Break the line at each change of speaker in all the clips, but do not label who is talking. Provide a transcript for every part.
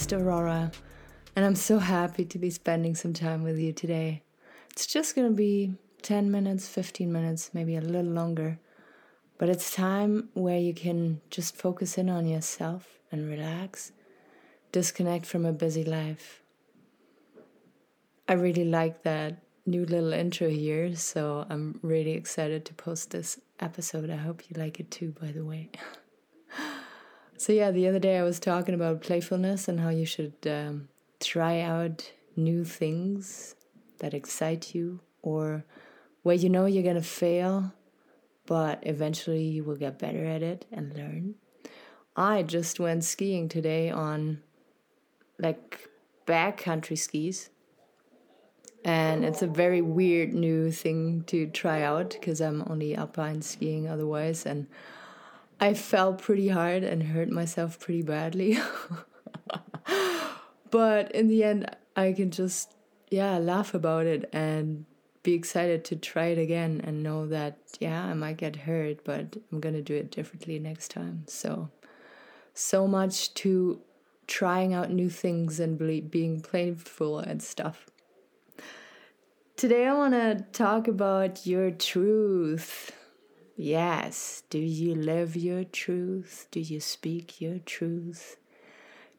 host, Aurora, and I'm so happy to be spending some time with you today. It's just gonna be 10 minutes, 15 minutes, maybe a little longer, but it's time where you can just focus in on yourself and relax, disconnect from a busy life. I really like that new little intro here, so I'm really excited to post this episode. I hope you like it too, by the way. so, yeah, the other day I was talking about playfulness and how you should um, try out new things that excite you or where you know you're gonna fail, but eventually you will get better at it and learn. I just went skiing today on like backcountry skis and it's a very weird new thing to try out because I'm only alpine skiing otherwise, and I fell pretty hard and hurt myself pretty badly. but in the end, I can just yeah laugh about it and be excited to try it again and know that yeah I might get hurt, but I'm gonna do it differently next time. So so much to trying out new things and being playful and stuff. Today I want to talk about your truth. Yes, do you live your truth? Do you speak your truth?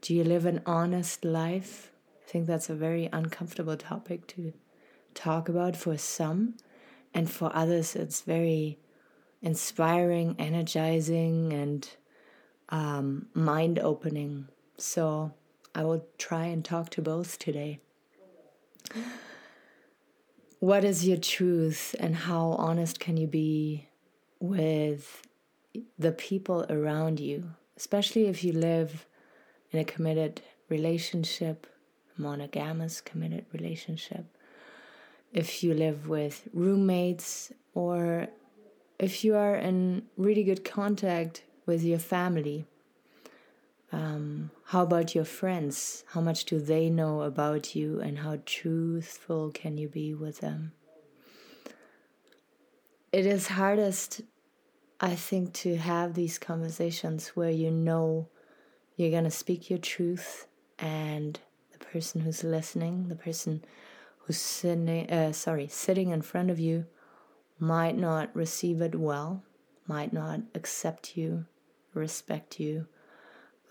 Do you live an honest life? I think that's a very uncomfortable topic to talk about for some, and for others, it's very inspiring, energizing, and um, mind opening. So I will try and talk to both today what is your truth and how honest can you be with the people around you, especially if you live in a committed relationship, monogamous committed relationship, if you live with roommates, or if you are in really good contact with your family. Um, how about your friends? How much do they know about you, and how truthful can you be with them? It is hardest, I think, to have these conversations where you know you're going to speak your truth, and the person who's listening, the person who's sitting, uh, sorry, sitting in front of you, might not receive it well, might not accept you, respect you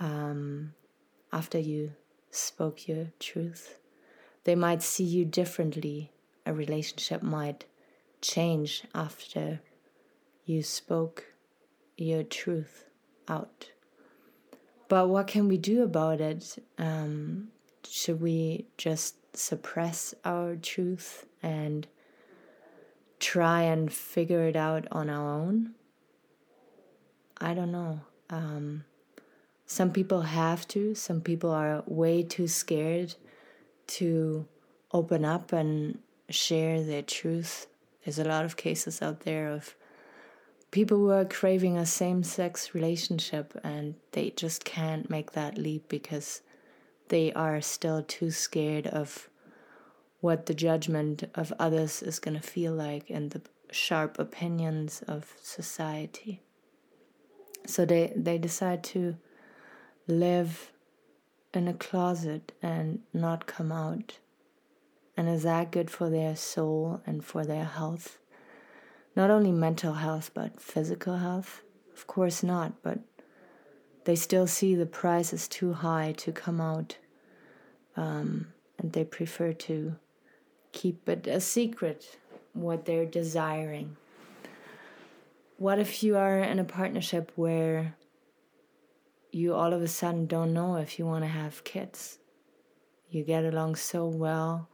um, after you spoke your truth. They might see you differently. A relationship might change after you spoke your truth out. But what can we do about it? Um, should we just suppress our truth and try and figure it out on our own? I don't know. Um, some people have to, some people are way too scared to open up and share their truth. There's a lot of cases out there of people who are craving a same sex relationship and they just can't make that leap because they are still too scared of what the judgment of others is going to feel like and the sharp opinions of society. So they, they decide to live in a closet and not come out? And is that good for their soul and for their health? Not only mental health, but physical health? Of course not, but they still see the price is too high to come out. Um, and they prefer to keep it a secret what they're desiring. What if you are in a partnership where you all of a sudden don't know if you want to have kids. You get along so well.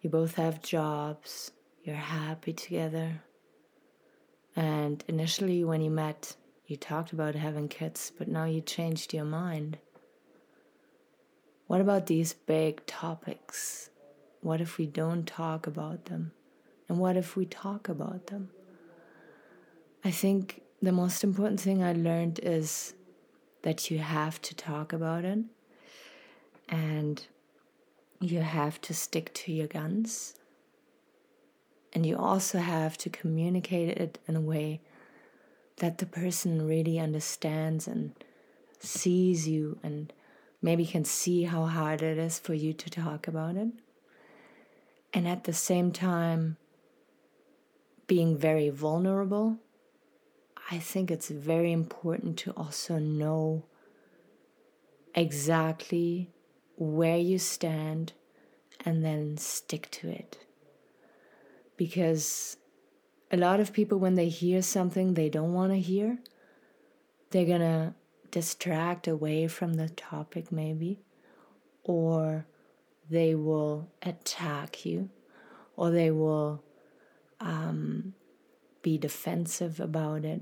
You both have jobs. You're happy together. And initially, when you met, you talked about having kids, but now you changed your mind. What about these big topics? What if we don't talk about them? And what if we talk about them? I think the most important thing I learned is that you have to talk about it and you have to stick to your guns. And you also have to communicate it in a way that the person really understands and sees you and maybe can see how hard it is for you to talk about it. And at the same time, being very vulnerable, I think it's very important to also know exactly where you stand and then stick to it. Because a lot of people, when they hear something they don't want to hear, they're going to distract away from the topic, maybe, or they will attack you, or they will um, be defensive about it,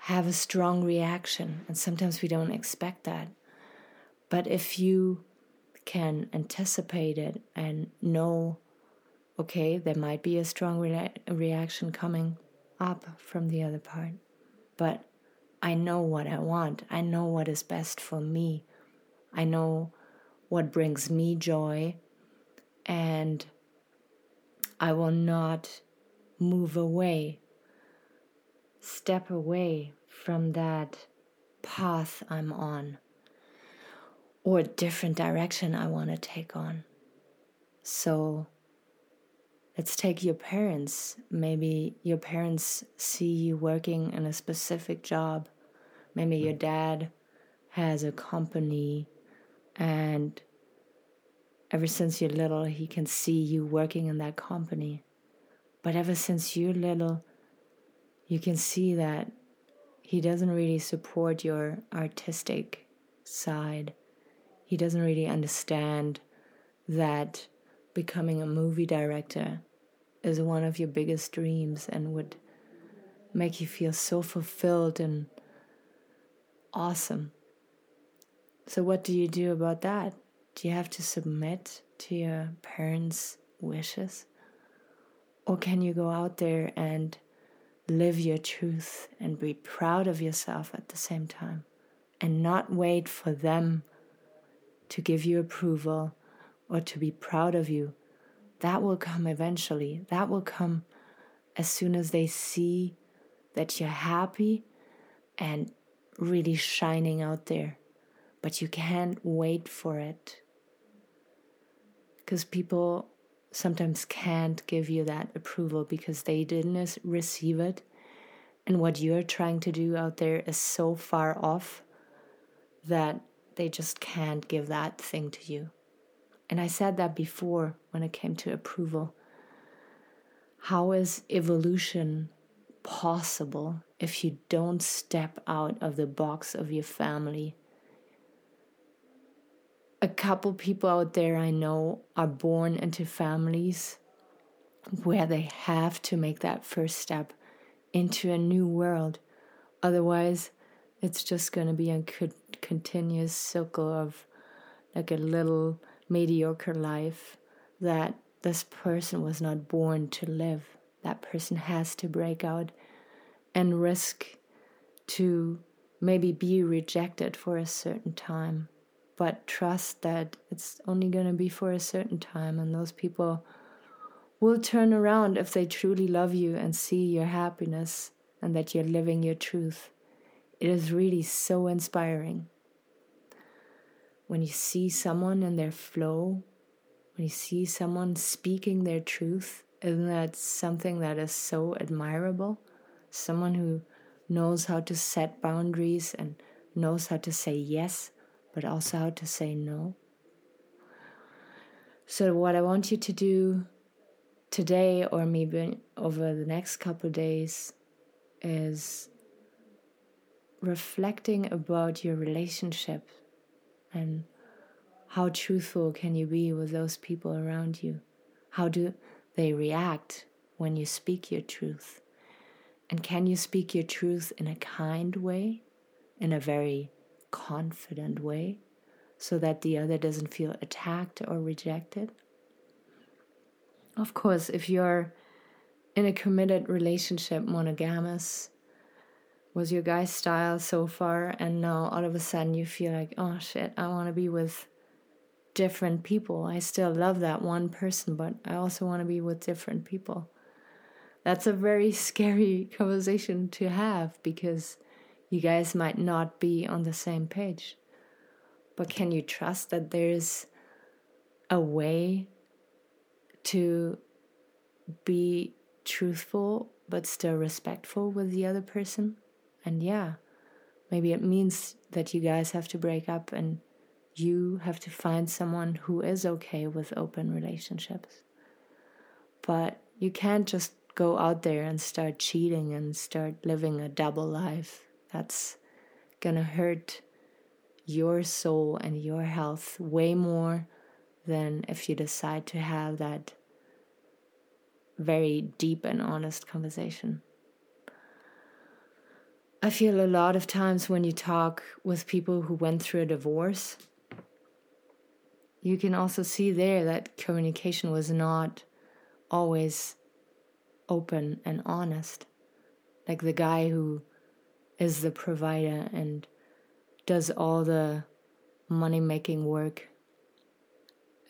have a strong reaction. And sometimes we don't expect that. But if you can anticipate it and know, okay, there might be a strong re- reaction coming up from the other part, but I know what I want. I know what is best for me. I know what brings me joy, and I will not move away, step away from that path I'm on or a different direction I want to take on. So let's take your parents. Maybe your parents see you working in a specific job. Maybe your dad has a company and ever since you're little, he can see you working in that company. But ever since you're little, you can see that he doesn't really support your artistic side he doesn't really understand that becoming a movie director is one of your biggest dreams and would make you feel so fulfilled and awesome. So, what do you do about that? Do you have to submit to your parents' wishes? Or can you go out there and live your truth and be proud of yourself at the same time and not wait for them to give you approval or to be proud of you. That will come eventually. That will come as soon as they see that you're happy and really shining out there. But you can't wait for it. Because people sometimes can't give you that approval because they didn't receive it. And what you're trying to do out there is so far off that they just can't give that thing to you. And I said that before when it came to approval. How is evolution possible if you don't step out of the box of your family? A couple people out there I know are born into families where they have to make that first step into a new world. Otherwise, it's just going to be a continuous circle of like a little mediocre life that this person was not born to live. That person has to break out and risk to maybe be rejected for a certain time, but trust that it's only going to be for a certain time, and those people will turn around if they truly love you and see your happiness and that you're living your truth. It is really so inspiring when you see someone in their flow, when you see someone speaking their truth, isn't that something that is so admirable? Someone who knows how to set boundaries and knows how to say yes, but also how to say no. So, what I want you to do today, or maybe over the next couple days, is reflecting about your relationship and how truthful can you be with those people around you? How do they react when you speak your truth? And can you speak your truth in a kind way, in a very confident way, so that the other doesn't feel attacked or rejected? Of course, if you're in a committed relationship, monogamous, was your guy's style so far and now all of a sudden you feel like oh shit i want to be with different people i still love that one person but i also want to be with different people that's a very scary conversation to have because you guys might not be on the same page. But can you trust that there's a way to be truthful but still respectful with the other person? And yeah, maybe it means that you guys have to break up and you have to find someone who is okay with open relationships. But you can't just go out there and start cheating and start living a double life. That's gonna hurt your soul and your health way more than if you decide to have that very deep and honest conversation. I feel a lot of times when you talk with people who went through a divorce, you can also see there that communication was not always open and honest. Like the guy who is the provider and does all the money making work.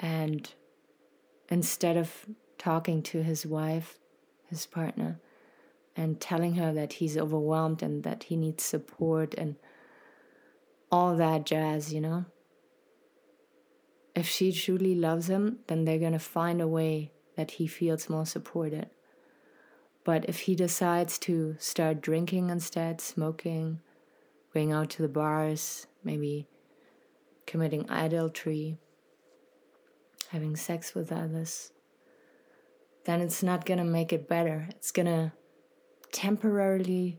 And instead of talking to his wife, his partner, and telling her that he's overwhelmed and that he needs support and all that jazz, you know. If she truly loves him, then they're gonna find a way that he feels more supported. But if he decides to start drinking instead, smoking, going out to the bars, maybe committing adultery, having sex with others, then it's not gonna make it better. It's gonna temporarily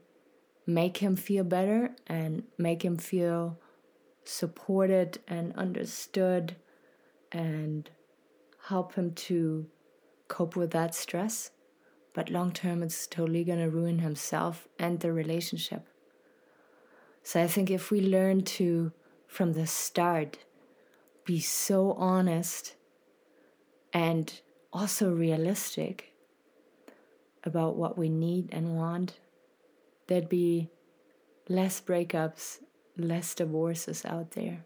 make him feel better and make him feel supported and understood and help him to cope with that stress. But long term, it's totally gonna ruin himself and the relationship. So I think if we learn to, from the start, be so honest and also realistic about what we need and want, there'd be less breakups, less divorces out there.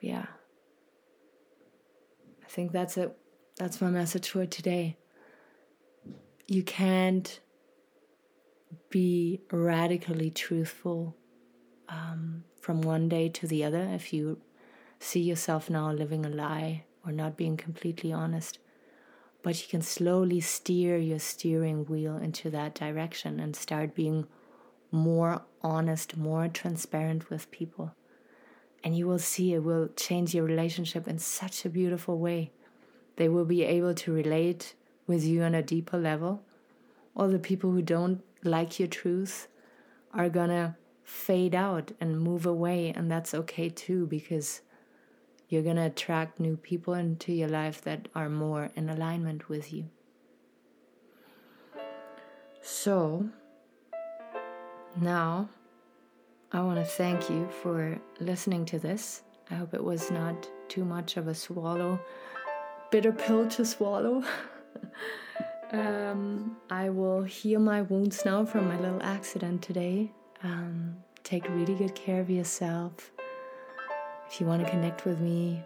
Yeah. I think that's it. That's my message for today. You can't be radically truthful um, from one day to the other if you see yourself now living a lie or not being completely honest. But you can slowly steer your steering wheel into that direction and start being more honest, more transparent with people. And you will see it will change your relationship in such a beautiful way. They will be able to relate with you on a deeper level. All the people who don't like your truth are gonna fade out and move away, and that's okay too because you're gonna attract new people into your life that are more in alignment with you. So, now I want to thank you for listening to this. I hope it was not too much of a swallow, bitter pill to swallow. Um, I will heal my wounds now from my little accident today. Um, take really good care of yourself. If you want to connect with me,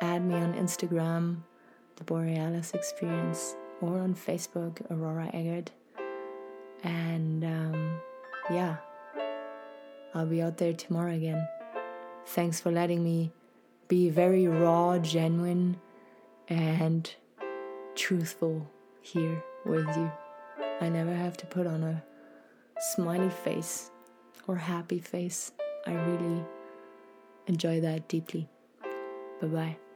add me on Instagram, The Borealis Experience, or on Facebook, Aurora Eggert. And um, yeah, I'll be out there tomorrow again. Thanks for letting me be very raw, genuine, and truthful here with you. I never have to put on a smiley face or happy face. I really enjoy that deeply. Bye bye.